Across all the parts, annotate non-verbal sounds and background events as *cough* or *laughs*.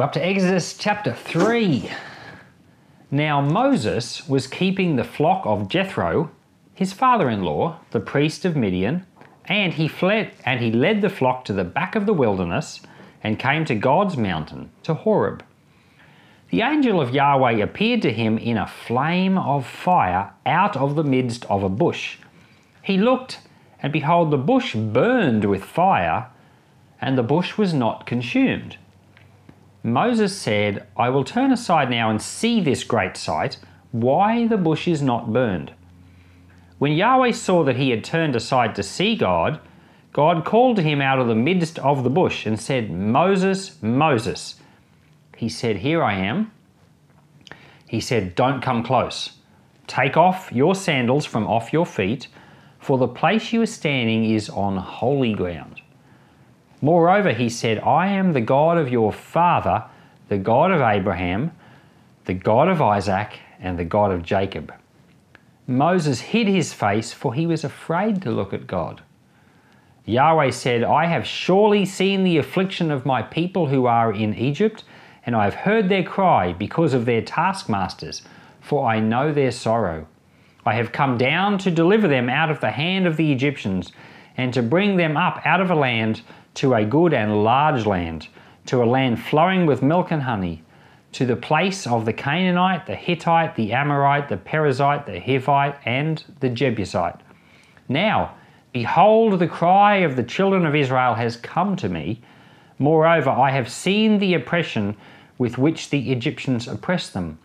We're up to Exodus chapter 3. Now Moses was keeping the flock of Jethro, his father-in-law, the priest of Midian, and he fled and he led the flock to the back of the wilderness and came to God's mountain, to Horeb. The angel of Yahweh appeared to him in a flame of fire out of the midst of a bush. He looked, and behold, the bush burned with fire, and the bush was not consumed. Moses said, I will turn aside now and see this great sight, why the bush is not burned. When Yahweh saw that he had turned aside to see God, God called to him out of the midst of the bush and said, Moses, Moses. He said, Here I am. He said, Don't come close. Take off your sandals from off your feet, for the place you are standing is on holy ground. Moreover, he said, I am the God of your father, the God of Abraham, the God of Isaac, and the God of Jacob. Moses hid his face, for he was afraid to look at God. Yahweh said, I have surely seen the affliction of my people who are in Egypt, and I have heard their cry because of their taskmasters, for I know their sorrow. I have come down to deliver them out of the hand of the Egyptians, and to bring them up out of a land to a good and large land, to a land flowing with milk and honey, to the place of the Canaanite, the Hittite, the Amorite, the Perizzite, the Hivite, and the Jebusite. Now, behold, the cry of the children of Israel has come to me. Moreover, I have seen the oppression with which the Egyptians oppress them.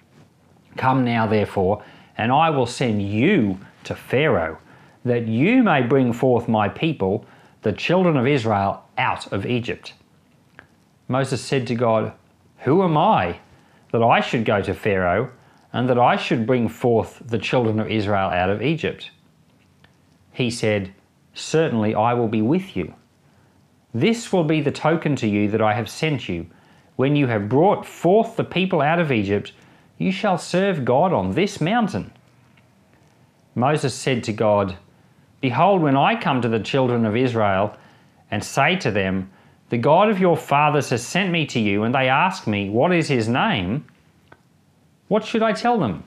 Come now, therefore, and I will send you to Pharaoh, that you may bring forth my people, the children of Israel, out of Egypt. Moses said to God, Who am I that I should go to Pharaoh and that I should bring forth the children of Israel out of Egypt? He said, Certainly I will be with you. This will be the token to you that I have sent you. When you have brought forth the people out of Egypt, you shall serve God on this mountain. Moses said to God, Behold, when I come to the children of Israel and say to them, The God of your fathers has sent me to you, and they ask me, What is his name? What should I tell them?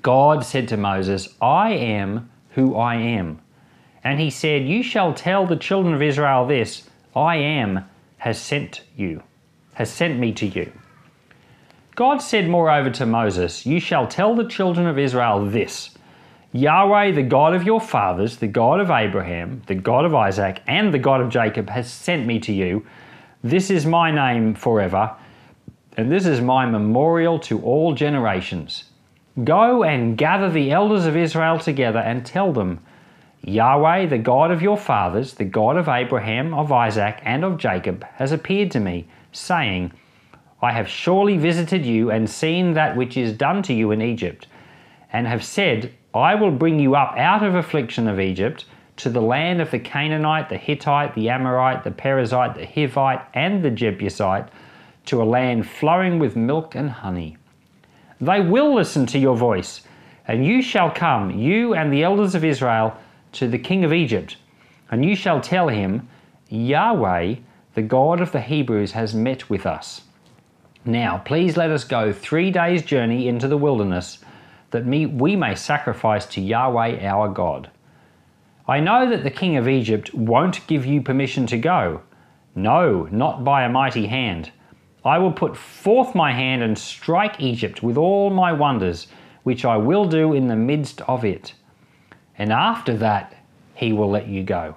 God said to Moses, I am who I am. And he said, You shall tell the children of Israel this I am has sent you, has sent me to you. God said moreover to Moses, You shall tell the children of Israel this Yahweh, the God of your fathers, the God of Abraham, the God of Isaac, and the God of Jacob, has sent me to you. This is my name forever, and this is my memorial to all generations. Go and gather the elders of Israel together and tell them, Yahweh, the God of your fathers, the God of Abraham, of Isaac, and of Jacob, has appeared to me, saying, I have surely visited you and seen that which is done to you in Egypt, and have said, I will bring you up out of affliction of Egypt to the land of the Canaanite, the Hittite, the Amorite, the Perizzite, the Hivite, and the Jebusite, to a land flowing with milk and honey. They will listen to your voice, and you shall come, you and the elders of Israel, to the king of Egypt, and you shall tell him, Yahweh, the God of the Hebrews, has met with us. Now, please let us go three days' journey into the wilderness that we may sacrifice to Yahweh our God. I know that the king of Egypt won't give you permission to go. No, not by a mighty hand. I will put forth my hand and strike Egypt with all my wonders, which I will do in the midst of it. And after that, he will let you go.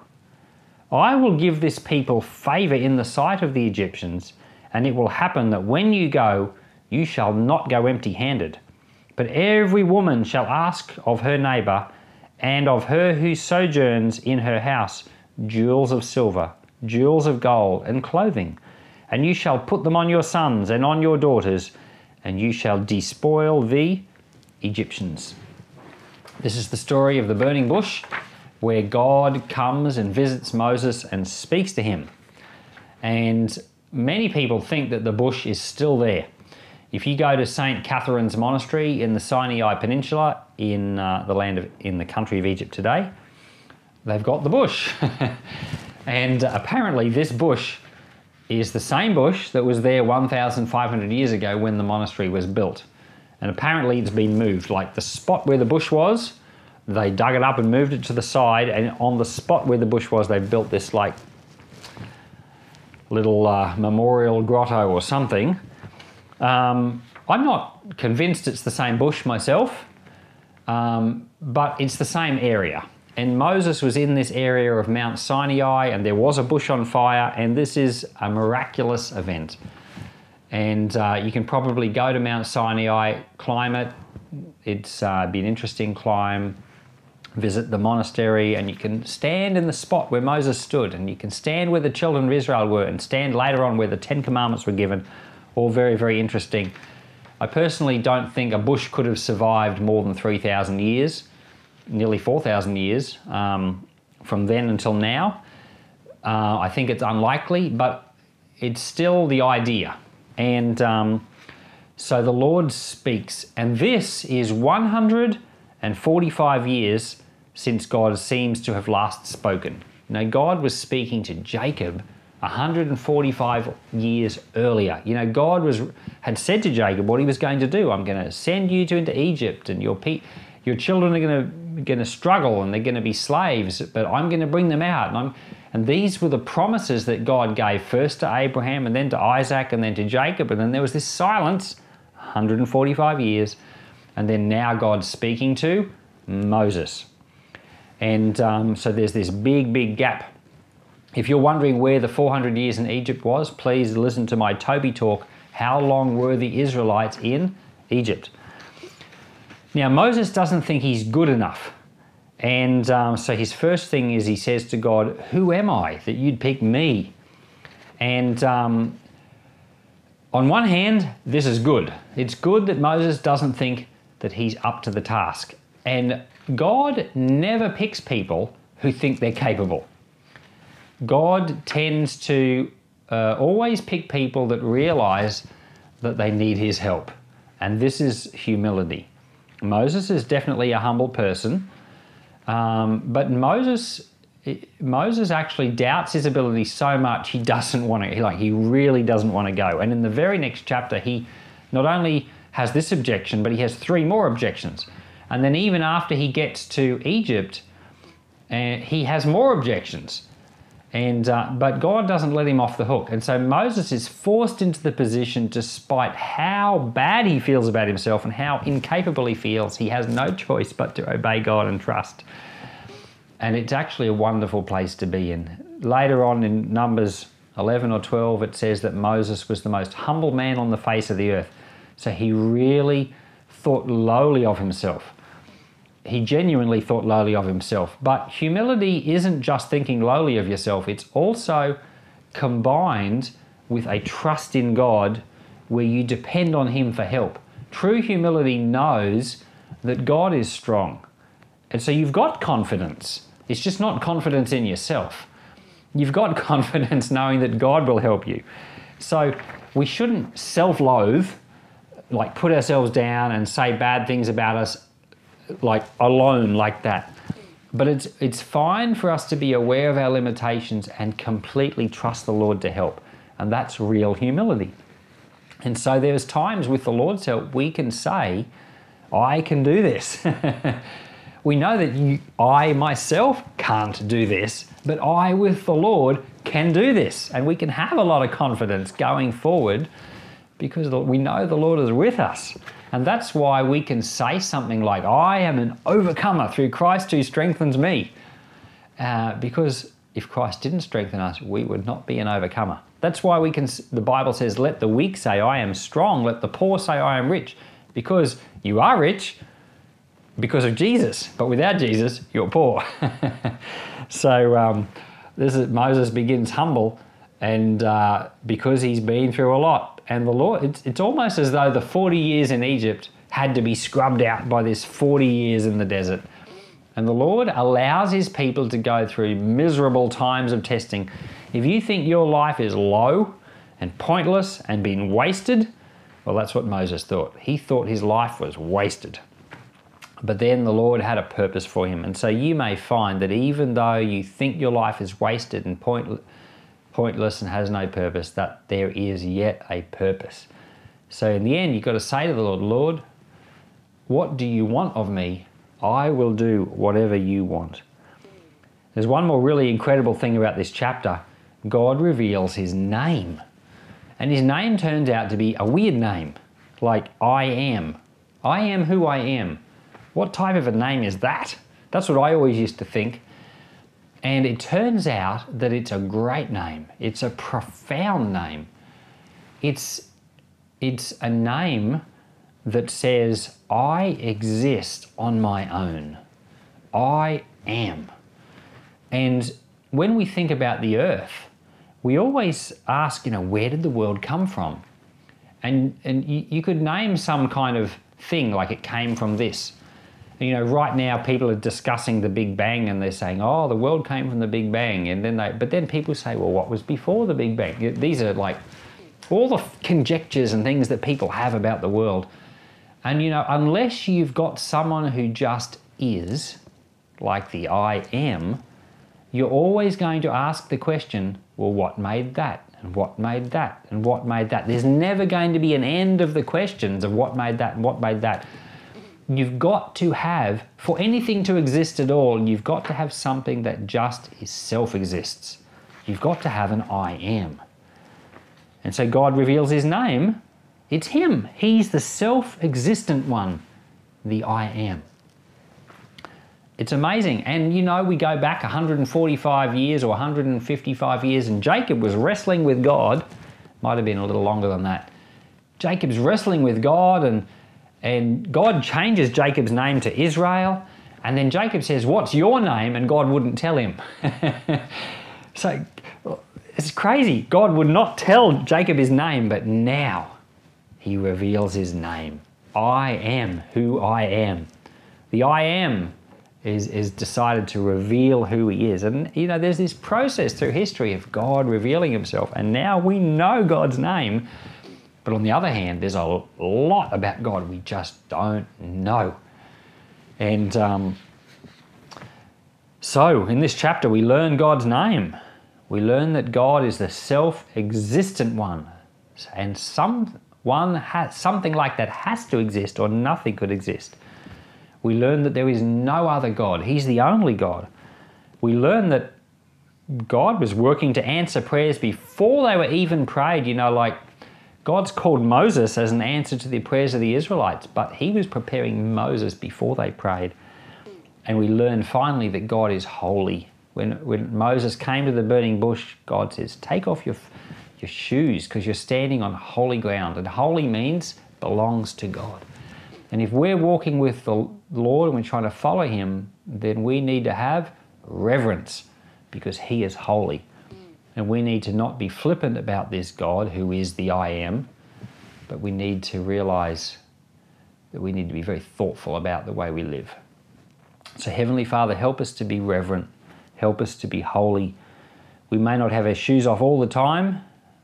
I will give this people favor in the sight of the Egyptians, and it will happen that when you go, you shall not go empty handed. But every woman shall ask of her neighbour and of her who sojourns in her house jewels of silver, jewels of gold, and clothing. And you shall put them on your sons and on your daughters, and you shall despoil the Egyptians. This is the story of the burning bush, where God comes and visits Moses and speaks to him. And many people think that the bush is still there. If you go to St. Catherine's Monastery in the Sinai Peninsula in uh, the land of, in the country of Egypt today, they've got the bush. *laughs* and apparently this bush is the same bush that was there 1,500 years ago when the monastery was built. And apparently it's been moved. Like the spot where the bush was, they dug it up and moved it to the side. And on the spot where the bush was, they built this like little uh, memorial grotto or something. Um, I'm not convinced it's the same bush myself, um, but it's the same area. And Moses was in this area of Mount Sinai, and there was a bush on fire, and this is a miraculous event. And uh, you can probably go to Mount Sinai, climb it. It's uh, be an interesting climb. Visit the monastery, and you can stand in the spot where Moses stood, and you can stand where the children of Israel were, and stand later on where the Ten Commandments were given. All very, very interesting. I personally don't think a bush could have survived more than 3,000 years nearly 4,000 years um, from then until now. Uh, I think it's unlikely, but it's still the idea. And um, so the Lord speaks, and this is 145 years since God seems to have last spoken. Now, God was speaking to Jacob 145 years earlier. You know, God was had said to Jacob what he was going to do. I'm going to send you to into Egypt, and your pe- your children are going to going to struggle and they're going to be slaves, but I'm going to bring them out. And, I'm, and these were the promises that God gave first to Abraham and then to Isaac and then to Jacob. And then there was this silence 145 years. And then now God's speaking to Moses. And um, so there's this big, big gap. If you're wondering where the 400 years in Egypt was, please listen to my Toby talk. How long were the Israelites in Egypt? Now, Moses doesn't think he's good enough. And um, so his first thing is he says to God, Who am I that you'd pick me? And um, on one hand, this is good. It's good that Moses doesn't think that he's up to the task. And God never picks people who think they're capable. God tends to uh, always pick people that realize that they need his help. And this is humility. Moses is definitely a humble person, um, but Moses Moses actually doubts his ability so much he doesn't want to like he really doesn't want to go. And in the very next chapter, he not only has this objection, but he has three more objections. And then even after he gets to Egypt, uh, he has more objections. And uh, but God doesn't let him off the hook, and so Moses is forced into the position, despite how bad he feels about himself and how incapable he feels. He has no choice but to obey God and trust. And it's actually a wonderful place to be in. Later on in Numbers 11 or 12, it says that Moses was the most humble man on the face of the earth. So he really thought lowly of himself he genuinely thought lowly of himself. But humility isn't just thinking lowly of yourself, it's also combined with a trust in God where you depend on Him for help. True humility knows that God is strong. And so you've got confidence. It's just not confidence in yourself. You've got *laughs* confidence knowing that God will help you. So we shouldn't self loathe, like put ourselves down and say bad things about us like alone like that. But it's it's fine for us to be aware of our limitations and completely trust the Lord to help. And that's real humility. And so there's times with the Lord's help we can say, I can do this. *laughs* we know that you, I myself can't do this, but I with the Lord can do this. And we can have a lot of confidence going forward because we know the Lord is with us. And that's why we can say something like, I am an overcomer through Christ who strengthens me. Uh, because if Christ didn't strengthen us, we would not be an overcomer. That's why we can, the Bible says, let the weak say, I am strong, let the poor say, I am rich. Because you are rich because of Jesus, but without Jesus, you're poor. *laughs* so um, this is, Moses begins humble, and uh, because he's been through a lot, and the Lord, it's, it's almost as though the 40 years in Egypt had to be scrubbed out by this 40 years in the desert. And the Lord allows his people to go through miserable times of testing. If you think your life is low and pointless and being wasted, well, that's what Moses thought. He thought his life was wasted. But then the Lord had a purpose for him. And so you may find that even though you think your life is wasted and pointless, pointless and has no purpose, that there is yet a purpose. So in the end, you've got to say to the Lord, Lord, what do you want of me? I will do whatever you want. There's one more really incredible thing about this chapter. God reveals his name. And his name turns out to be a weird name, like I am. I am who I am. What type of a name is that? That's what I always used to think. And it turns out that it's a great name. It's a profound name. It's, it's a name that says, I exist on my own. I am. And when we think about the earth, we always ask, you know, where did the world come from? And, and you, you could name some kind of thing like it came from this you know, right now people are discussing the Big Bang and they're saying, oh, the world came from the Big Bang. And then they, but then people say, well, what was before the Big Bang? These are like all the conjectures and things that people have about the world. And, you know, unless you've got someone who just is, like the I am, you're always going to ask the question, well, what made that? And what made that? And what made that? There's never going to be an end of the questions of what made that and what made that you've got to have, for anything to exist at all, you've got to have something that just is self exists. You've got to have an I am. And so God reveals his name. It's him. He's the self existent one, the I am. It's amazing. And you know, we go back 145 years or 155 years, and Jacob was wrestling with God. Might have been a little longer than that. Jacob's wrestling with God and and God changes Jacob's name to Israel. And then Jacob says, What's your name? And God wouldn't tell him. *laughs* so it's crazy. God would not tell Jacob his name, but now he reveals his name. I am who I am. The I am is, is decided to reveal who he is. And, you know, there's this process through history of God revealing himself. And now we know God's name but on the other hand, there's a lot about God we just don't know. And um, so in this chapter, we learn God's name. We learn that God is the self existent one. And someone has, something like that has to exist, or nothing could exist. We learn that there is no other God, He's the only God. We learn that God was working to answer prayers before they were even prayed. You know, like God's called Moses as an answer to the prayers of the Israelites, but he was preparing Moses before they prayed. And we learn finally that God is holy. When, when Moses came to the burning bush, God says, Take off your, your shoes because you're standing on holy ground. And holy means belongs to God. And if we're walking with the Lord and we're trying to follow Him, then we need to have reverence because He is holy. And we need to not be flippant about this God who is the I am, but we need to realize that we need to be very thoughtful about the way we live. So, Heavenly Father, help us to be reverent, help us to be holy. We may not have our shoes off all the time,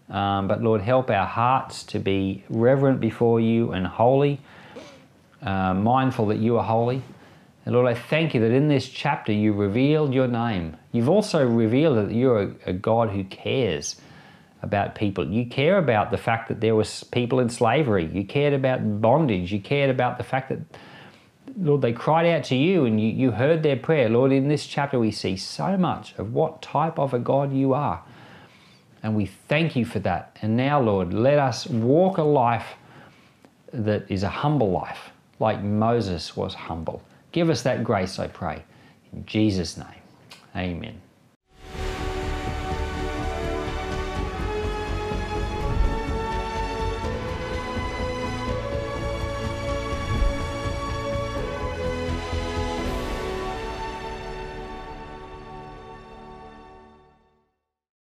um, but Lord, help our hearts to be reverent before you and holy, uh, mindful that you are holy. And Lord, I thank you that in this chapter you revealed your name. You've also revealed that you're a, a, God who cares about people. You care about the fact that there was people in slavery. You cared about bondage. You cared about the fact that, Lord, they cried out to you and you, you heard their prayer. Lord, in this chapter we see so much of what type of a God you are. And we thank you for that. And now, Lord, let us walk a life that is a humble life, like Moses was humble. Give us that grace, I pray. In Jesus' name, amen.